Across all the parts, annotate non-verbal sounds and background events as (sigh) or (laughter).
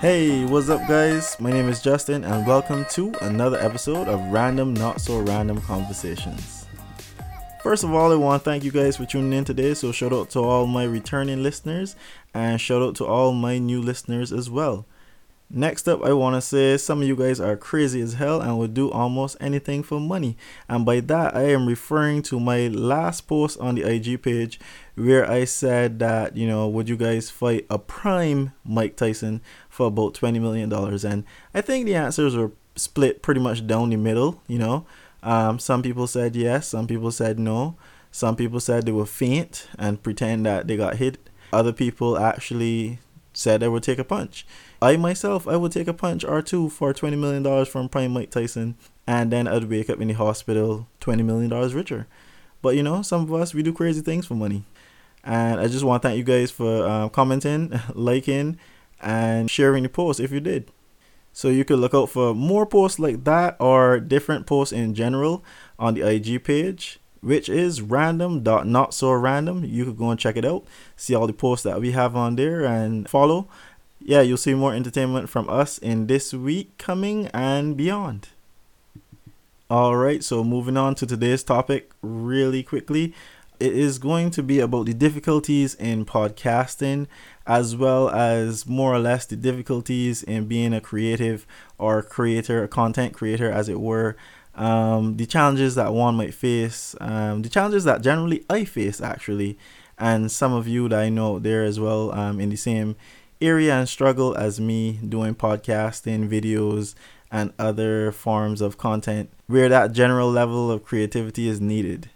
Hey, what's up, guys? My name is Justin, and welcome to another episode of Random Not So Random Conversations. First of all, I want to thank you guys for tuning in today. So, shout out to all my returning listeners, and shout out to all my new listeners as well. Next up, I want to say some of you guys are crazy as hell and would do almost anything for money. And by that, I am referring to my last post on the IG page where I said that, you know, would you guys fight a prime Mike Tyson for about $20 million? And I think the answers were split pretty much down the middle, you know. Um, some people said yes, some people said no. Some people said they were faint and pretend that they got hit. Other people actually said they would take a punch. I myself, I would take a punch or two for $20 million from Prime Mike Tyson, and then I'd wake up in the hospital $20 million richer. But you know, some of us, we do crazy things for money. And I just want to thank you guys for um, commenting, (laughs) liking, and sharing the post if you did. So you could look out for more posts like that or different posts in general on the IG page, which is random not so random. You could go and check it out, see all the posts that we have on there, and follow yeah, you'll see more entertainment from us in this week coming and beyond. All right, so moving on to today's topic really quickly. It is going to be about the difficulties in podcasting as well as more or less the difficulties in being a creative or creator, a content creator, as it were. Um, the challenges that one might face, um, the challenges that generally I face actually, and some of you that I know there as well um, in the same area and struggle as me doing podcasting, videos, and other forms of content where that general level of creativity is needed.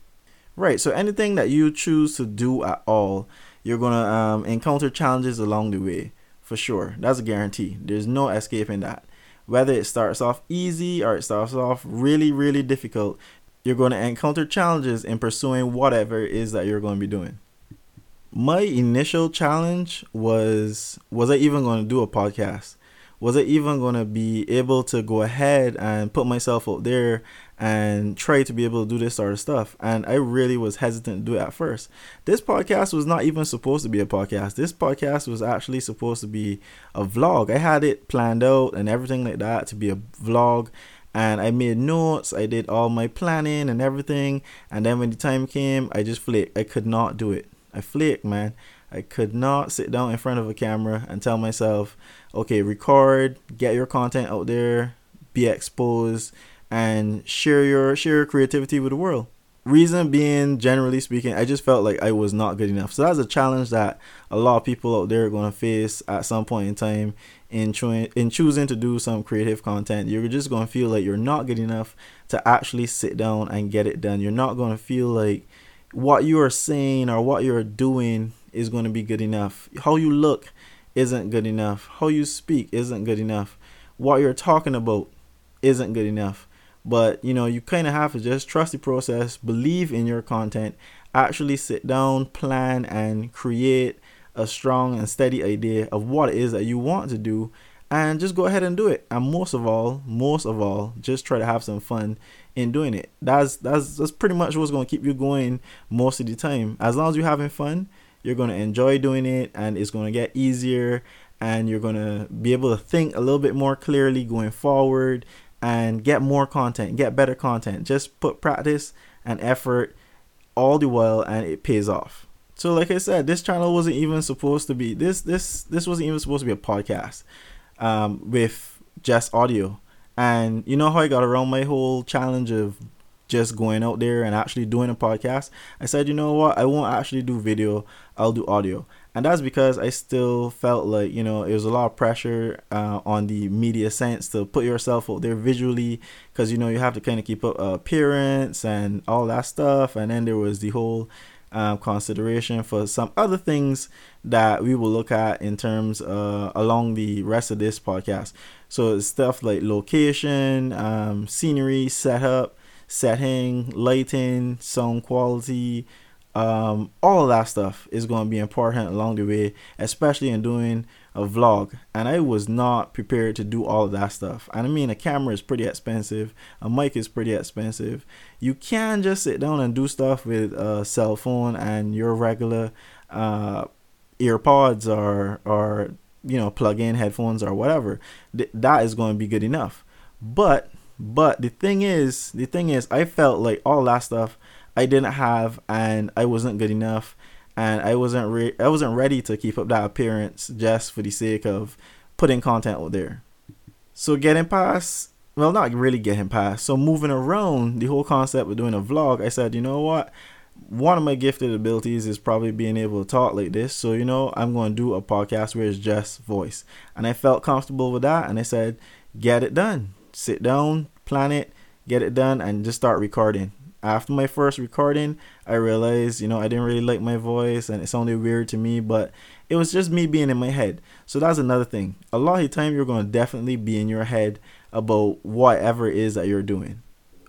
Right, so anything that you choose to do at all, you're to um, encounter challenges along the way, for sure. That's a guarantee. There's no escaping that. Whether it starts off easy or it starts off really, really difficult, you're going to encounter challenges in pursuing whatever it is that you're going to be doing my initial challenge was was I even going to do a podcast? Was I even going to be able to go ahead and put myself out there and try to be able to do this sort of stuff? And I really was hesitant to do it at first. This podcast was not even supposed to be a podcast. This podcast was actually supposed to be a vlog. I had it planned out and everything like that to be a vlog and I made notes. I did all my planning and everything. And then when the time came, I just flaked. I could not do it. I flicked, man. I could not sit down in front of a camera and tell myself, okay, record, get your content out there, be exposed, and share your share your creativity with the world. Reason being, generally speaking, I just felt like I was not good enough. So that's a challenge that a lot of people out there are going to face at some point in time in cho- in choosing to do some creative content. You're just going to feel like you're not good enough to actually sit down and get it done. You're not going to feel like what you are saying or what you're doing is going to be good enough. How you look isn't good enough. How you speak isn't good enough. What you're talking about isn't good enough. But you know, you kind of have to just trust the process, believe in your content, actually sit down, plan, and create a strong and steady idea of what it is that you want to do and just go ahead and do it. And most of all, most of all, just try to have some fun in doing it. That's that's that's pretty much what's gonna keep you going most of the time. As long as you're having fun, you're gonna enjoy doing it, and it's gonna get easier, and you're gonna be able to think a little bit more clearly going forward, and get more content, get better content. Just put practice and effort all the while, and it pays off. So, like I said, this channel wasn't even supposed to be this this this wasn't even supposed to be a podcast um, with just audio. And you know how I got around my whole challenge of just going out there and actually doing a podcast? I said, you know what? I won't actually do video, I'll do audio. And that's because I still felt like, you know, it was a lot of pressure uh, on the media sense to put yourself out there visually because, you know, you have to kind of keep up appearance and all that stuff. And then there was the whole um, consideration for some other things that we will look at in terms uh, along the rest of this podcast. So stuff like location, um, scenery, setup, setting, lighting, sound quality, um, all of that stuff is going to be important along the way, especially in doing a vlog. And I was not prepared to do all of that stuff. And I mean, a camera is pretty expensive, a mic is pretty expensive. You can just sit down and do stuff with a cell phone and your regular uh, earpods or or you know, plug in headphones or whatever. Th- that is going to be good enough. But but the thing is, the thing is, I felt like all that stuff I didn't have, and I wasn't good enough, and I wasn't re- I wasn't ready to keep up that appearance just for the sake of putting content out there. So getting past, well, not really getting past. So moving around the whole concept of doing a vlog, I said, you know what? One of my gifted abilities is probably being able to talk like this. So, you know, I'm going to do a podcast where it's just voice. And I felt comfortable with that. And I said, get it done sit down, plan it, get it done, and just start recording. After my first recording, I realized, you know, I didn't really like my voice and it sounded weird to me, but it was just me being in my head. So that's another thing. A lot of the time, you're going to definitely be in your head about whatever it is that you're doing.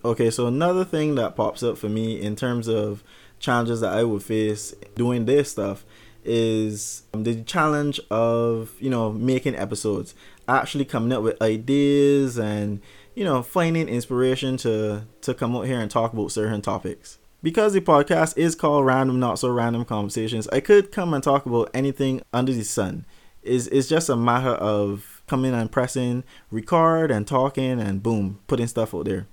Okay, so another thing that pops up for me in terms of challenges that I would face doing this stuff is um, the challenge of, you know, making episodes actually coming up with ideas and you know finding inspiration to to come out here and talk about certain topics. Because the podcast is called random not so random conversations i could come and talk about anything under the sun. Is it's just a matter of coming and pressing record and talking and boom putting stuff out there.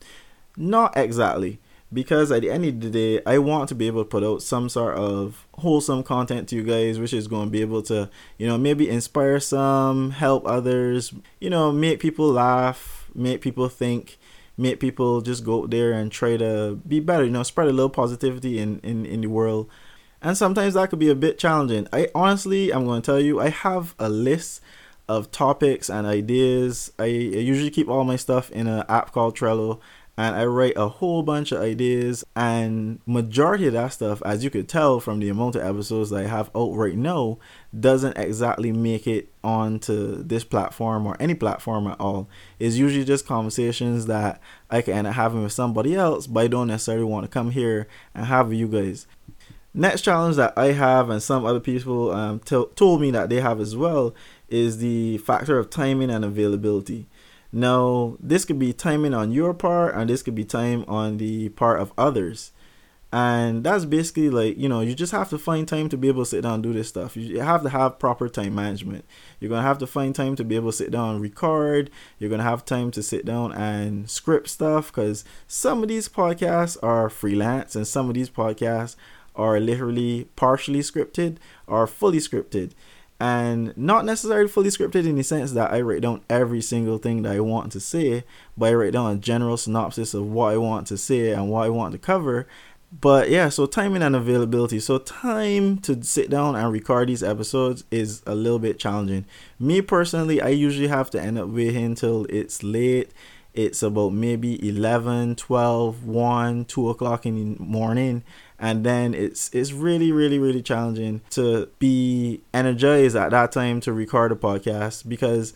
Not exactly because at the end of the day, I want to be able to put out some sort of wholesome content to you guys, which is going to be able to, you know, maybe inspire some, help others, you know, make people laugh, make people think, make people just go out there and try to be better, you know, spread a little positivity in, in, in the world. And sometimes that could be a bit challenging. I honestly, I'm going to tell you, I have a list of topics and ideas. I, I usually keep all my stuff in an app called Trello and I write a whole bunch of ideas and majority of that stuff as you could tell from the amount of episodes that I have out right now doesn't exactly make it onto this platform or any platform at all. It's usually just conversations that I can end up having with somebody else but I don't necessarily want to come here and have with you guys. Next challenge that I have and some other people um, t- told me that they have as well is the factor of timing and availability. Now, this could be timing on your part, and this could be time on the part of others. And that's basically like, you know, you just have to find time to be able to sit down and do this stuff. You have to have proper time management. You're going to have to find time to be able to sit down and record. You're going to have time to sit down and script stuff because some of these podcasts are freelance and some of these podcasts are literally partially scripted or fully scripted and not necessarily fully scripted in the sense that I write down every single thing that I want to say, but I write down a general synopsis of what I want to say and what I want to cover. But yeah, so timing and availability. So time to sit down and record these episodes is a little bit challenging. Me personally, I usually have to end up waiting until it's late. It's about maybe 11, 12, 1, 2 o'clock in the morning and then it's it's really really really challenging to be energized at that time to record a podcast because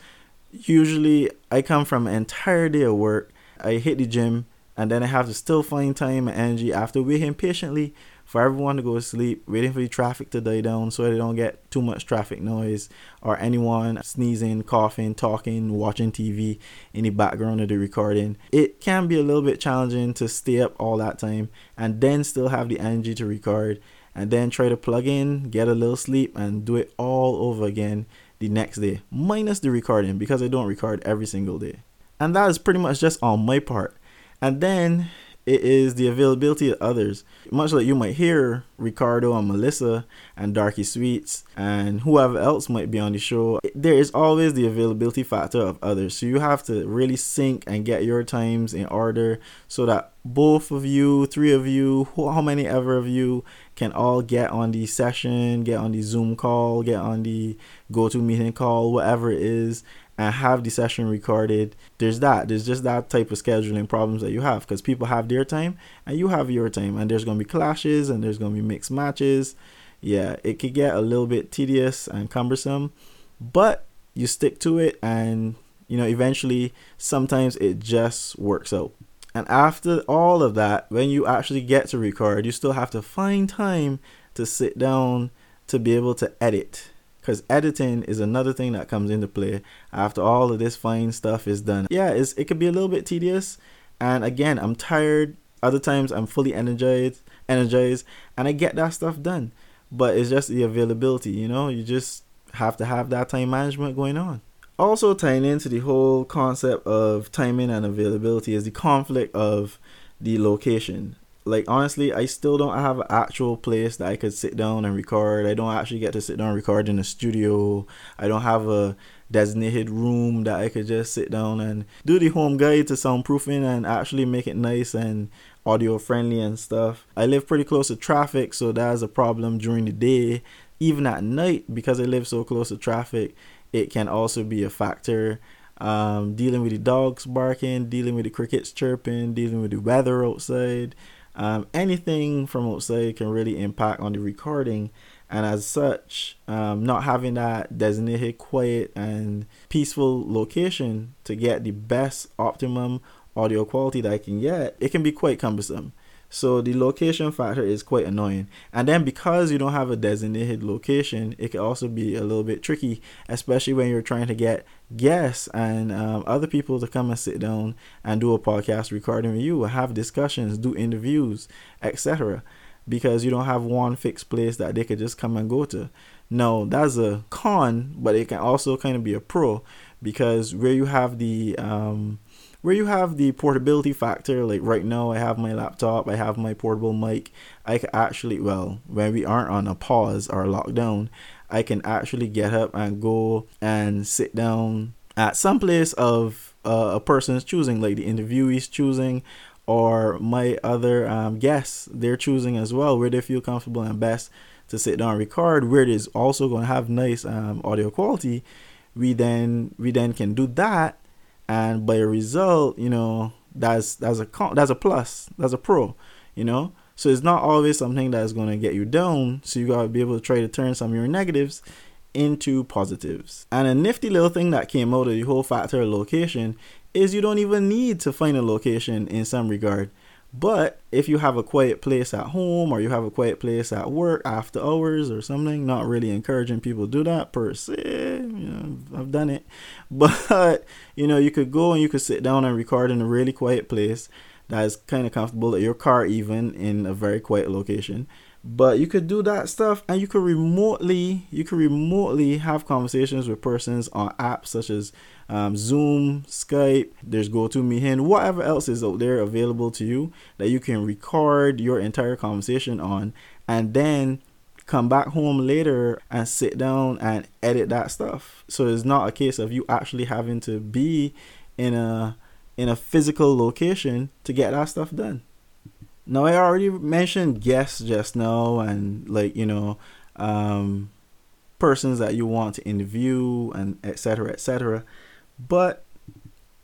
usually I come from an entire day of work. I hit the gym and then I have to still find time and energy after waiting patiently for everyone to go to sleep, waiting for the traffic to die down so they don't get too much traffic noise or anyone sneezing, coughing, talking, watching TV in the background of the recording. It can be a little bit challenging to stay up all that time and then still have the energy to record and then try to plug in, get a little sleep, and do it all over again the next day, minus the recording because I don't record every single day. And that is pretty much just on my part. And then it is the availability of others. Much like you might hear Ricardo and Melissa and Darky Sweets and whoever else might be on the show, there is always the availability factor of others. So you have to really sync and get your times in order so that both of you, three of you, how many ever of you can all get on the session, get on the Zoom call, get on the go to meeting call, whatever it is, and have the session recorded. There's that. There's just that type of scheduling problems that you have because people have their time and you have your time, and there's gonna be clashes and there's gonna be mixed matches. Yeah, it could get a little bit tedious and cumbersome, but you stick to it, and you know eventually sometimes it just works out. And after all of that, when you actually get to record, you still have to find time to sit down to be able to edit because editing is another thing that comes into play after all of this fine stuff is done. Yeah, it's, it could be a little bit tedious, and again, I'm tired. Other times, I'm fully energized, energized, and I get that stuff done. But it's just the availability, you know. You just have to have that time management going on. Also, tying into the whole concept of timing and availability is the conflict of the location. Like honestly, I still don't have an actual place that I could sit down and record. I don't actually get to sit down and record in a studio. I don't have a designated room that I could just sit down and do the home guide to soundproofing and actually make it nice and audio friendly and stuff. I live pretty close to traffic, so that's a problem during the day. Even at night, because I live so close to traffic, it can also be a factor. Um, dealing with the dogs barking, dealing with the crickets chirping, dealing with the weather outside. Um, anything from outside can really impact on the recording and as such um, not having that designated quiet and peaceful location to get the best optimum audio quality that I can get, it can be quite cumbersome. So the location factor is quite annoying. And then because you don't have a designated location, it can also be a little bit tricky, especially when you're trying to get guests and um, other people to come and sit down and do a podcast recording with you, or have discussions, do interviews, etc. Because you don't have one fixed place that they could just come and go to. No, that's a con, but it can also kind of be a pro because where you have the um, where you have the portability factor like right now i have my laptop i have my portable mic i can actually well when we aren't on a pause or a lockdown i can actually get up and go and sit down at some place of uh, a person's choosing like the interviewee's choosing or my other um, guests they're choosing as well where they feel comfortable and best to sit down and record where it is also going to have nice um, audio quality. We then we then can do that and by a result, you know, that's that's a that's a plus, that's a pro, you know. So it's not always something that's to get you down. So you got to be able to try to turn some of your negatives into positives. And a nifty little thing that came out of the whole factor of location is you don't even need to find a location in some regard. But if you have a quiet place at home or you have a quiet place at work after hours or something, not really encouraging people to do that per se. You know, I've done it. (laughs) But, you know, you could go and you could sit down and record in a really quiet place that is kind of comfortable at your car, even in a very quiet location but you could do that stuff and you could remotely you could remotely have conversations with persons on apps such as um, zoom skype there's gotomeeting whatever else is out there available to you that you can record your entire conversation on and then come back home later and sit down and edit that stuff. So it's not a case of you actually having to be in a in a physical location to get that stuff done. Now I already mentioned guests just now and like you know um, persons that you want to interview and etc etc but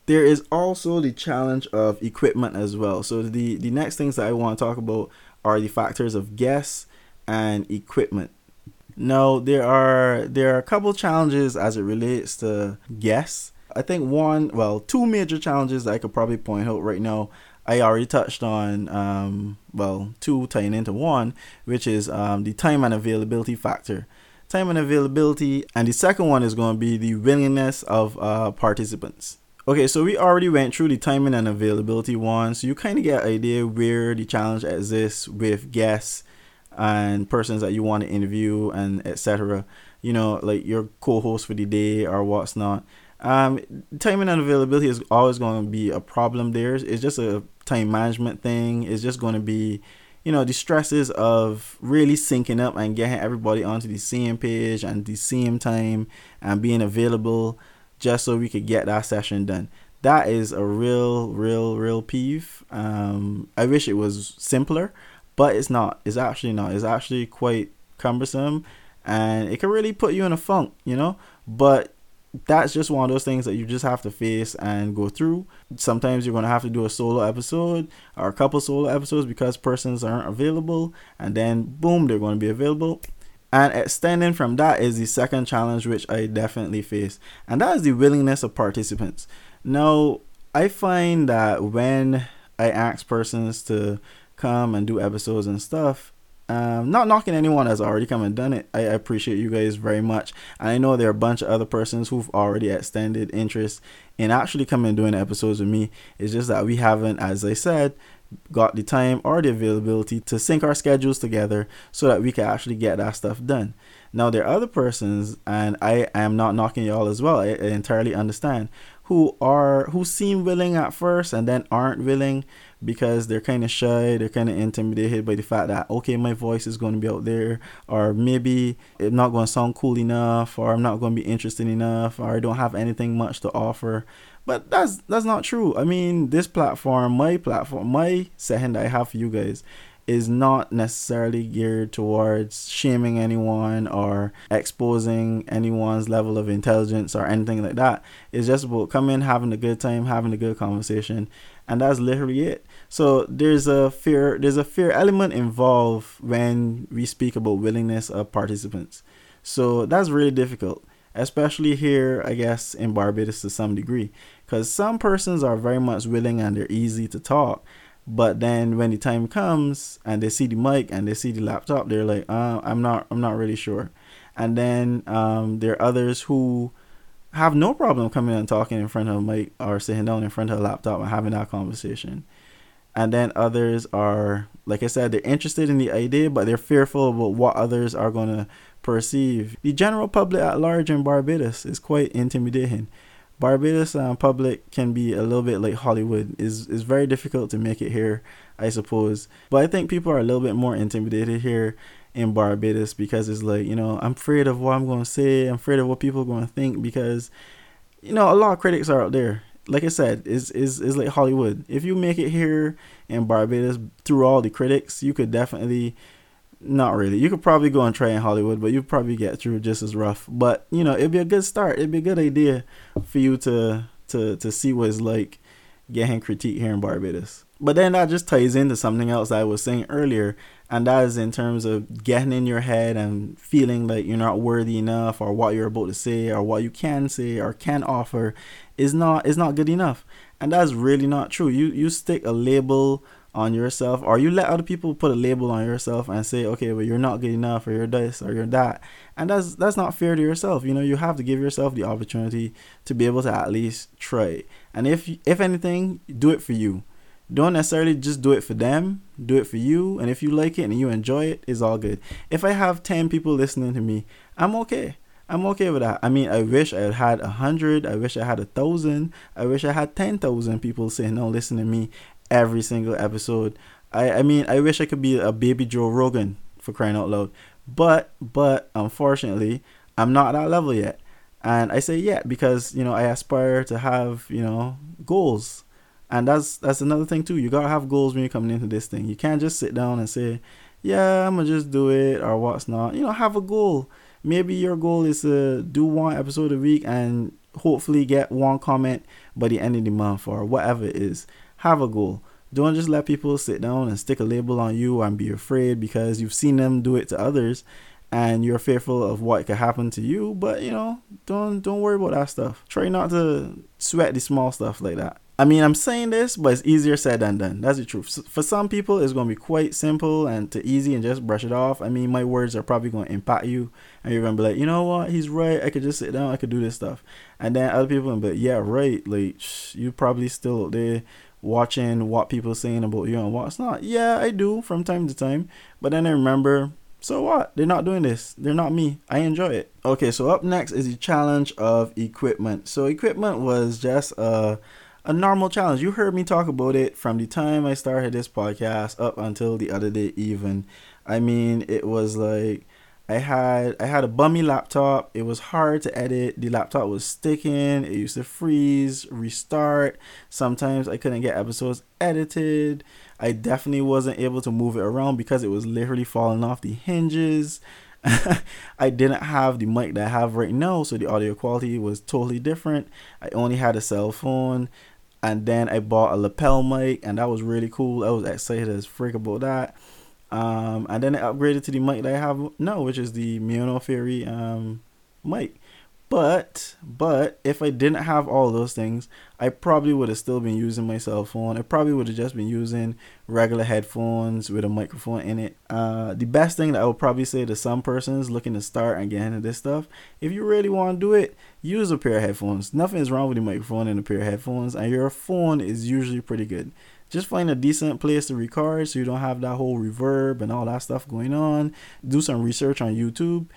there is also the challenge of equipment as well. So the the next things that I want to talk about are the factors of guests and equipment. Now there are there are a couple challenges as it relates to guests I think one well two major challenges that I could probably point out right now I already touched on, um, well, two tying into one, which is um, the time and availability factor. Time and availability, and the second one is going to be the willingness of uh, participants. Okay, so we already went through the timing and availability one, so you kind of get an idea where the challenge exists with guests and persons that you want to interview and etc. You know, like your co-host for the day or what's not. Um, timing and availability is always going to be a problem there. It's just a time management thing. It's just going to be, you know, the stresses of really syncing up and getting everybody onto the same page and the same time and being available just so we could get that session done. That is a real, real, real peeve. Um, I wish it was simpler, but it's not. It's actually not. It's actually quite cumbersome and it can really put you in a funk, you know? But that's just one of those things that you just have to face and go through. Sometimes you're going to have to do a solo episode or a couple solo episodes because persons aren't available, and then boom, they're going to be available. And extending from that is the second challenge, which I definitely face, and that is the willingness of participants. Now, I find that when I ask persons to come and do episodes and stuff, Um, not knocking anyone that's already come and done it. I, I appreciate you guys very much. I know there are a bunch of other persons who've already extended interest in actually coming and doing episodes with me. It's just that we haven't, as I said, got the time or the availability to sync our schedules together so that we can actually get that stuff done. Now there are other persons, and I am not knocking y'all as well. I, I entirely understand who are who seem willing at first and then aren't willing because they're kind of shy, they're kind of intimidated by the fact that okay, my voice is going to be out there, or maybe it's not going to sound cool enough, or I'm not going to be interesting enough, or I don't have anything much to offer. But that's that's not true. I mean, this platform, my platform, my setting that I have for you guys is not necessarily geared towards shaming anyone or exposing anyone's level of intelligence or anything like that. It's just about coming, having a good time, having a good conversation, and that's literally it. So there's a fear there's a fear element involved when we speak about willingness of participants. So that's really difficult, especially here, I guess, in Barbados to some degree, because some persons are very much willing and they're easy to talk but then when the time comes and they see the mic and they see the laptop, they're like, uh, I'm not, I'm not really sure. And then um, there are others who have no problem coming and talking in front of a mic or sitting down in front of a laptop and having that conversation. And then others are, like I said, they're interested in the idea, but they're fearful about what others are going to perceive. The general public at large in Barbados is quite intimidating. Barbados um, public can be a little bit like Hollywood. is is very difficult to make it here, I suppose. But I think people are a little bit more intimidated here in Barbados because it's like you know I'm afraid of what I'm going to say. I'm afraid of what people are going to think because you know a lot of critics are out there. Like I said, is is is like Hollywood. If you make it here in Barbados through all the critics, you could definitely not really. You could probably go and try in Hollywood, but you'd probably get through just as rough. But you know, it'd be a good start. It'd be a good idea for you to to to see what it's like getting critique here in Barbados. But then that just ties into something else I was saying earlier, and that is in terms of getting in your head and feeling like you're not worthy enough, or what you're about to say, or what you can say or can offer, is not is not good enough, and that's really not true. You you stick a label on yourself or you let other people put a label on yourself and say okay well you're not good enough or you're this or you're that. And that's that's not fair to yourself. You know you have to give yourself the opportunity to be able to at least try. And if if anything do it for you. Don't necessarily just do it for them. Do it for you. And if you like it and you enjoy it it's all good. If i have 10 people listening to me i'm okay I'm okay with that. I mean, I wish I had a hundred. I wish I had a thousand. I wish I had ten thousand people saying, "No, listen to me," every single episode. I, I mean, I wish I could be a baby Joe Rogan for crying out loud. But, but unfortunately, I'm not at that level yet. And I say yet because, you know, I aspire to have, you know, goals. And that's that's another thing too. You gotta have goals when you're coming into this thing. You can't just sit down and say, Yeah, I'm gonna just do it or what's not. You know, have a goal. Maybe your goal is to do one episode a week and hopefully get one comment by the end of the month or whatever it is have a goal. Don't just let people sit down and stick a label on you and be afraid because you've seen them do it to others and you're fearful of what could happen to you. But you know, don't don't worry about that stuff. Try not to sweat the small stuff like that. I mean, I'm saying this, but it's easier said than done. That's the truth. For some people, it's going to be quite simple and to easy and just brush it off. I mean, my words are probably going to impact you, and you're going to be like, you know what, he's right. I could just sit down, I could do this stuff. And then other people, but yeah, right. Like you probably still there watching what people saying about you and what's not. Yeah, I do from time to time. But then I remember, so what? They're not doing this. They're not me. I enjoy it. Okay, so up next is the challenge of equipment. So equipment was just a a normal challenge. You heard me talk about it from the time I started this podcast up until the other day even. I mean, it was like I had I had a bummy laptop. It was hard to edit. The laptop was sticking. It used to freeze, restart. Sometimes I couldn't get episodes edited. I definitely wasn't able to move it around because it was literally falling off the hinges. (laughs) I didn't have the mic that I have right now, so the audio quality was totally different. I only had a cell phone, and then I bought a lapel mic, and that was really cool. I was excited as frick about that. Um, and then I upgraded to the mic that I have now, which is the Maono Fairy um, mic. But but if I didn't have all those things, I probably would have still been using my cell phone. I probably would have just been using regular headphones with a microphone in it. Uh, the best thing that I would probably say to some persons looking to start and get into this stuff, if you really want to do it, use a pair of headphones. Nothing is wrong with the microphone and a pair of headphones, and your phone is usually pretty good. Just find a decent place to record so you don't have that whole reverb and all that stuff going on. Do some research on YouTube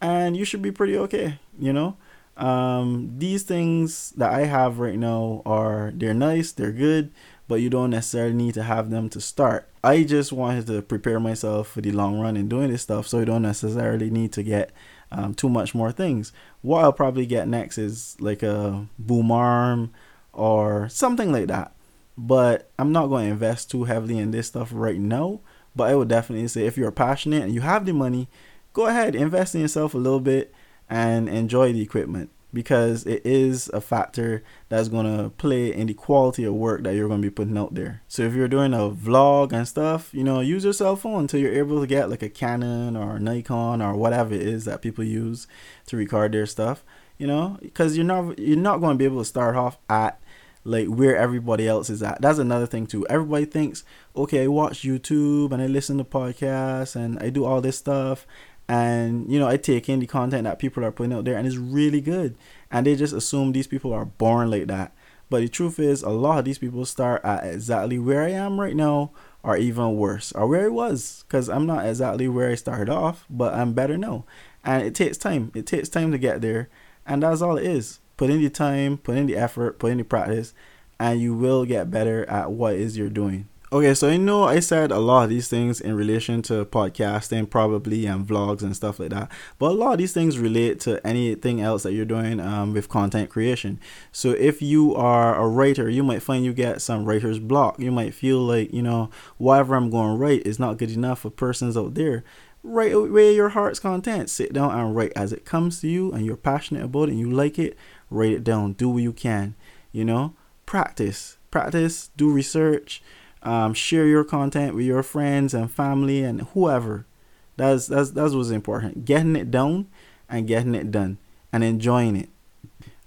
and you should be pretty okay, you know? Um, these things that I have right now are they're nice, they're good, but you don't necessarily need to have them to start. I just wanted to prepare myself for the long run in doing this stuff, so you don't necessarily need to get um, too much more things. What I'll probably get next is like a boom arm or something like that. But I'm not going to invest too heavily in this stuff right now. But I would definitely say if you're passionate and you have the money, go ahead, invest in yourself a little bit and enjoy the equipment because it is a factor that's going to play in the quality of work that you're going to be putting out there. So if you're doing a vlog and stuff, you know, use your cell phone until you're able to get like a Canon or a Nikon or whatever it is that people use to record their stuff, you know, because you're not you're not going to be able to start off at like where everybody else is at. That's another thing too. Everybody thinks, okay, I watch YouTube and I listen to podcasts and I do all this stuff and you know i take in the content that people are putting out there and it's really good. And they just assume these people are born like that. But the truth is a lot of these people start at exactly where i am right now or even worse or where i was. Because i'm not exactly where i started off but i'm better now. And it takes time. It takes time to get there. And that's all it is. Put in the time put in the effort put in the practice and you will get better at what is you're doing Okay, so I know I said a lot of these things in relation to podcasting, probably, and vlogs and stuff like that. But a lot of these things relate to anything else that you're doing um, with content creation. So if you are a writer, you might find you get some writer's block. You might feel like, you know, whatever I'm going to write is not good enough for persons out there. Write away your heart's content. Sit down and write as it comes to you and you're passionate about it and you like it. Write it down. Do what you can. You know, practice. Practice. Do research um, share your content with your friends and family and whoever. That's that's that's what's important. Getting it done and getting it done and enjoying it.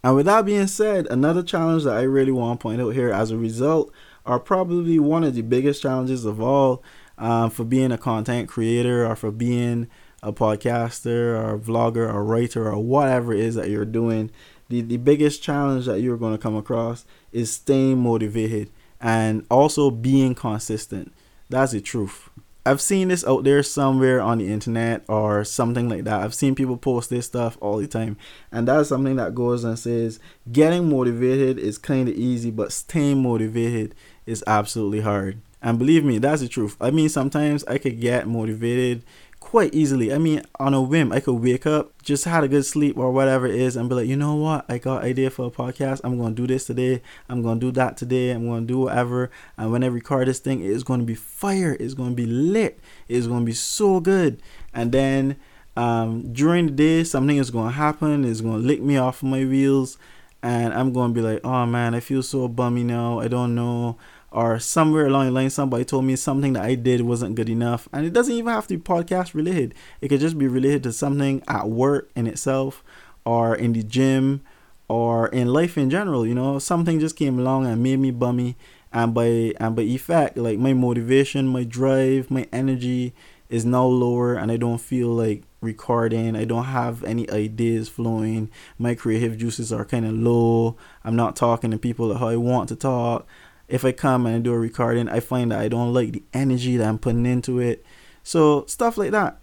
And with that being said, another challenge that I really want to point out here as a result are probably one of the biggest challenges of all um, for being a content creator or for being a podcaster or a vlogger or writer or whatever it is that you're doing. The, the biggest challenge that you're going to come across is staying motivated and also being consistent. That's the truth. I've seen this out there somewhere on the internet or something like that. I've seen people post this stuff all the time. And that's something that goes and says getting motivated is kind of easy, but staying motivated is absolutely hard. And believe me, that's the truth. I mean, sometimes I could get motivated quite easily. I mean, on a whim, I could wake up, just had a good sleep or whatever it is, and be like, you know what? I got idea for a podcast. I'm gonna do this today. I'm gonna do that today. I'm gonna do whatever. And when I record this thing, it's gonna be fire. It's gonna be lit. It's gonna be so good. And then um, during the day, something is gonna happen. It's gonna lick me off my wheels, and I'm gonna be like, oh man, I feel so bummy now. I don't know or somewhere along the line somebody told me something that I did wasn't good enough. And it doesn't even have to be podcast related. It could just be related to something at work in itself or in the gym or in life in general, you know. Something just came along and made me bummy and by and by effect like my motivation, my drive, my energy is now lower and I don't feel like recording. I don't have any ideas flowing. My creative juices are kind of low. I'm not talking to people how I want to talk if I come and I do a recording, I find that I don't like the energy that I'm putting into it. So stuff like that.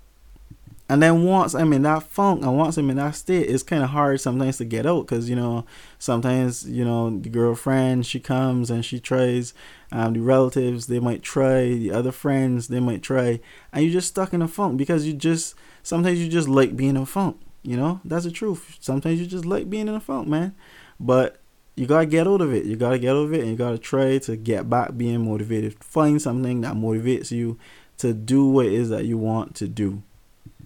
And then once I'm in that funk and once I'm in that state, it's kind of hard sometimes to get out because, you know, sometimes, you know, the girlfriend, she comes and she tries, um, the relatives, they might try, the other friends, they might try, and you're just stuck in a funk because you just, sometimes you just like being in a funk, you know, that's the truth. Sometimes you just like being in a funk, man. But you gotta get out of it. You gotta get out of it, and you gotta try to get back being motivated. Find something that motivates you to do what it is that you want to do.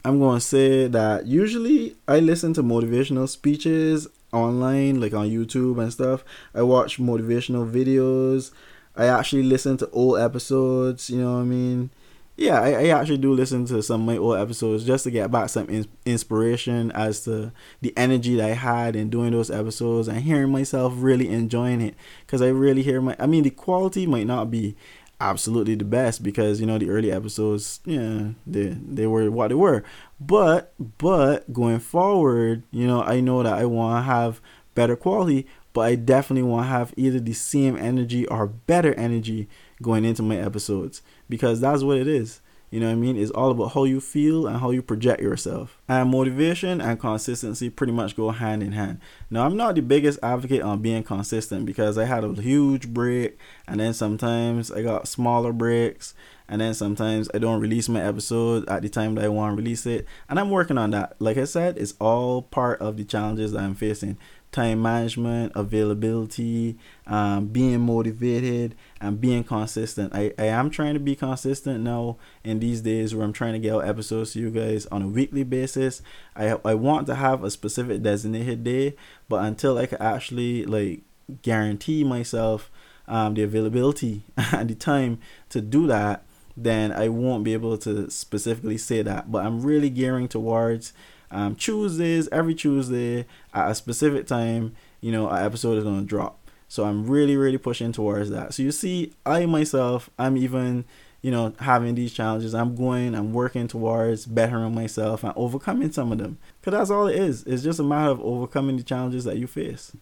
I'm gonna say that usually I listen to motivational speeches online, like on YouTube and stuff. I watch motivational videos. I actually listen to old episodes. You know what I mean? Yeah, I, I, actually do listen to some of my old episodes just to get back some in, inspiration as to the energy that I had in doing those episodes and hearing myself really enjoying it. Because I really hear my, I mean, the quality might not be absolutely the best because you know the early episodes, yeah, they they were what they were. But but going forward, you know, I know that I want to have better quality, but I definitely want to have either the same energy or better energy going into my episodes because that's what it is. You know what I mean? It's all about how you feel and how you project yourself. And motivation and consistency pretty much go hand in hand. Now, I'm not the biggest advocate on being consistent because I had a huge break and then sometimes I got smaller breaks and then sometimes I don't release my episode at the time that I want to release it. And I'm working on that. Like I said, it's all part of the challenges that I'm facing time management, availability, um, being motivated, and being consistent. I, I am trying to be consistent now in these days where I'm trying to get out episodes to you guys on a weekly basis. I I want to have a specific designated day, but until I can actually like guarantee myself um, the availability (laughs) and the time to do that, then I won't be able to specifically say that. But I'm really gearing towards um, Tuesdays, every Tuesday at a specific time, you know, an episode is going to drop. So I'm really, really pushing towards that. So you see, I myself, I'm even, you know, having these challenges. I'm going, I'm working towards bettering myself and overcoming some of them. Because that's all it is. It's just a matter of overcoming the challenges that you face.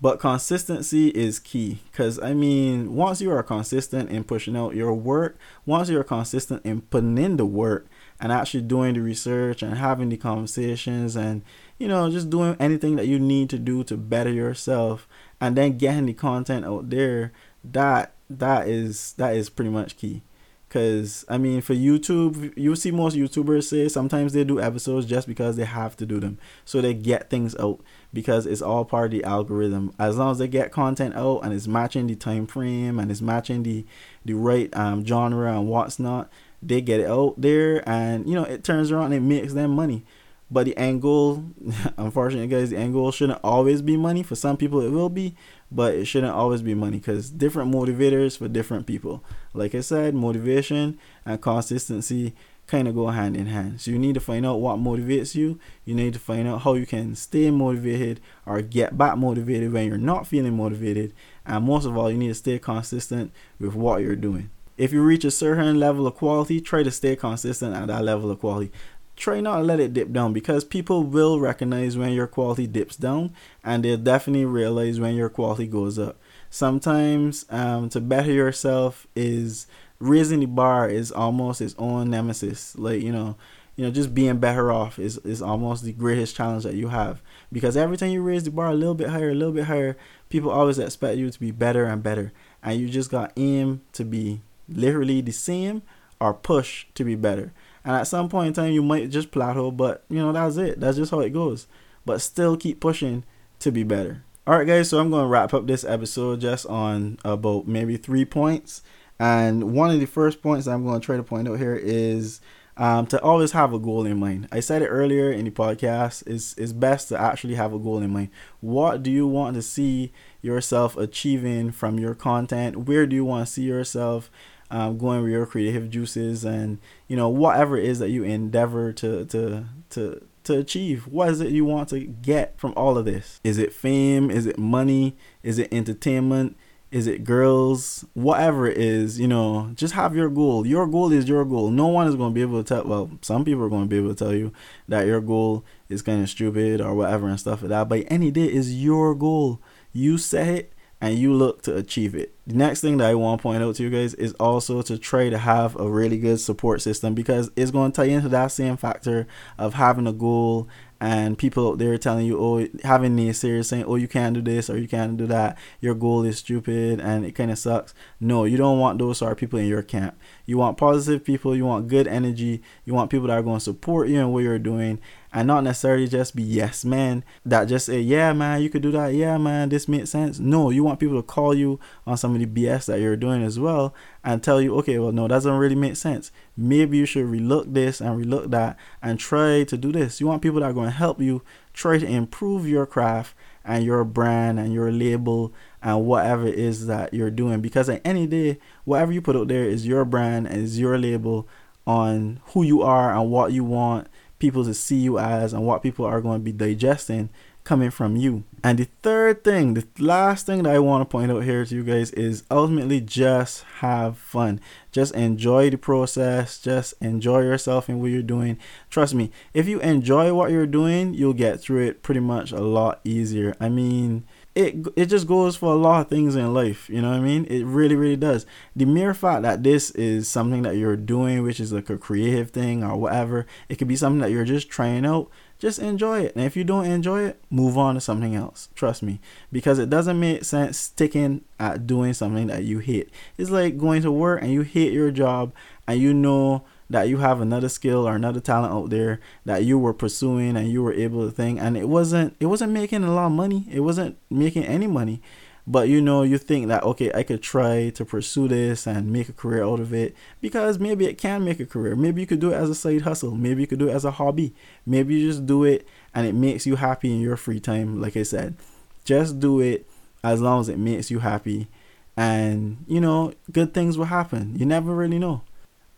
But consistency is key because I mean, once you are consistent in pushing out your work, once you're consistent in putting in the work, and actually doing the research and having the conversations and you know just doing anything that you need to do to better yourself and then getting the content out there that that is that is pretty much key. Because i mean for youtube you see most youtubers say sometimes they do episodes just because they have to do them so they get things out because it's all part of the algorithm. As long as they get content out and it's matching the time frame and it's matching the the right um, genre and what's not they get it out there and you know it turns around and makes them money. But the angle (laughs) unfortunately guys the angle shouldn't always be money. For some people it will be but it shouldn't always be money because different motivators for different people. Like i said motivation and consistency kind of go hand in hand. So you need to find out what motivates you. You need to find out how you can stay motivated or get back motivated when you're not feeling motivated. And most of all you need to stay consistent with what you're doing if you reach a certain level of quality, try to stay consistent at that level of quality. Try not to let it dip down because people will recognize when your quality dips down and they'll definitely realize when your quality goes up. Sometimes um, to better yourself is raising the bar is almost its own nemesis. Like, you know, you know, just being better off is, is almost the greatest challenge that you have. Because every time you raise the bar a little bit higher, a little bit higher, people always expect you to be better and better. And you just got aim to be literally the same or push to be better. And at some point in time, you might just plateau, but you know, that's it. That's just how it goes. But still keep pushing to be better. All right, guys, so I'm going to wrap up this episode just on about maybe three points. And one of the first points I'm going to try to point out here is um, to always have a goal in mind. I said it earlier in the podcast. It's, it's best to actually have a goal in mind. What do you want to see yourself achieving from your content? Where do you want to see yourself um, going with your creative juices and you know whatever it is that you endeavor to to to to achieve what is it you want to get from all of this? Is it fame? Is it money? Is it entertainment? Is it girls? Whatever it is you know just have your goal. Your goal is your goal. No one is going to be able to tell well some people are going to be able to tell you that your goal is kind of stupid or whatever and stuff like that but any day is your goal. You set it and you look to achieve it. The next thing that I want to point out to you guys is also to try to have a really good support system because it's going to tie into that same factor of having a goal and people out there telling you, oh, having naysayers saying, oh, you can't do this or you can't do that. Your goal is stupid and it kind of sucks. No, you don't want those sort of people in your camp. You want positive people. You want good energy. You want people that are going to support you in what you're doing and not necessarily just be yes man. That just say yeah man you could do that. Yeah man this makes sense. No you want people to call you on some of the bs that you're doing as well and tell you okay well no that doesn't really make sense. Maybe you should relook this and relook that and try to do this. You want people that are going to help you try to improve your craft and your brand and your label and whatever it is that you're doing because at any day whatever you put out there is your brand and is your label on who you are and what you want people to see you as and what people are going to be digesting coming from you. And the third thing, the last thing that I want to point out here to you guys is ultimately just have fun. Just enjoy the process. Just enjoy yourself and what you're doing. Trust me, if you enjoy what you're doing, you'll get through it pretty much a lot easier. I mean, it it just goes for a lot of things in life you know what i mean? It really really does. The mere fact that this is something that you're doing which is like a creative thing or whatever it could be something that you're just trying out just enjoy it. And if you don't enjoy it move on to something else. Trust me. Because it doesn't make sense sticking at doing something that you hate. It's like going to work and you hate your job and you know that you have another skill or another talent out there that you were pursuing and you were able to think. And it wasn't it wasn't making a lot of money. It wasn't making any money. But you know you think that okay i could try to pursue this and make a career out of it because maybe it can make a career. Maybe you could do it as a side hustle. Maybe you could do it as a hobby. Maybe you just do it and it makes you happy in your free time like i said. Just do it as long as it makes you happy. And you know good things will happen. You never really know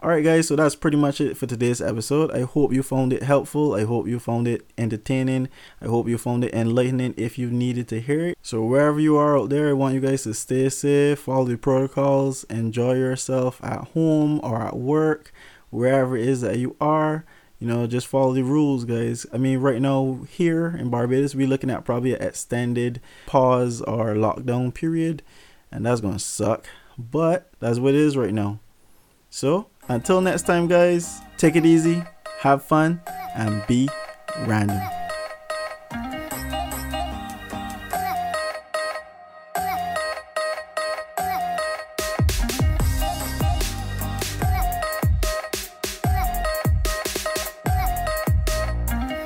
Alright guys, so that's pretty much it for today's episode. I hope you found it helpful. I hope you found it entertaining. I hope you found it enlightening if you needed to hear it. So wherever you are out there, I want you guys to stay safe, follow the protocols, enjoy yourself at home or at work, wherever it is that you are. You know, just follow the rules, guys. I mean, right now here in Barbados, we're looking at probably an extended pause or lockdown period, and that's gonna suck. But that's what it is right now. So until next time, guys, take it easy, have fun, and be random.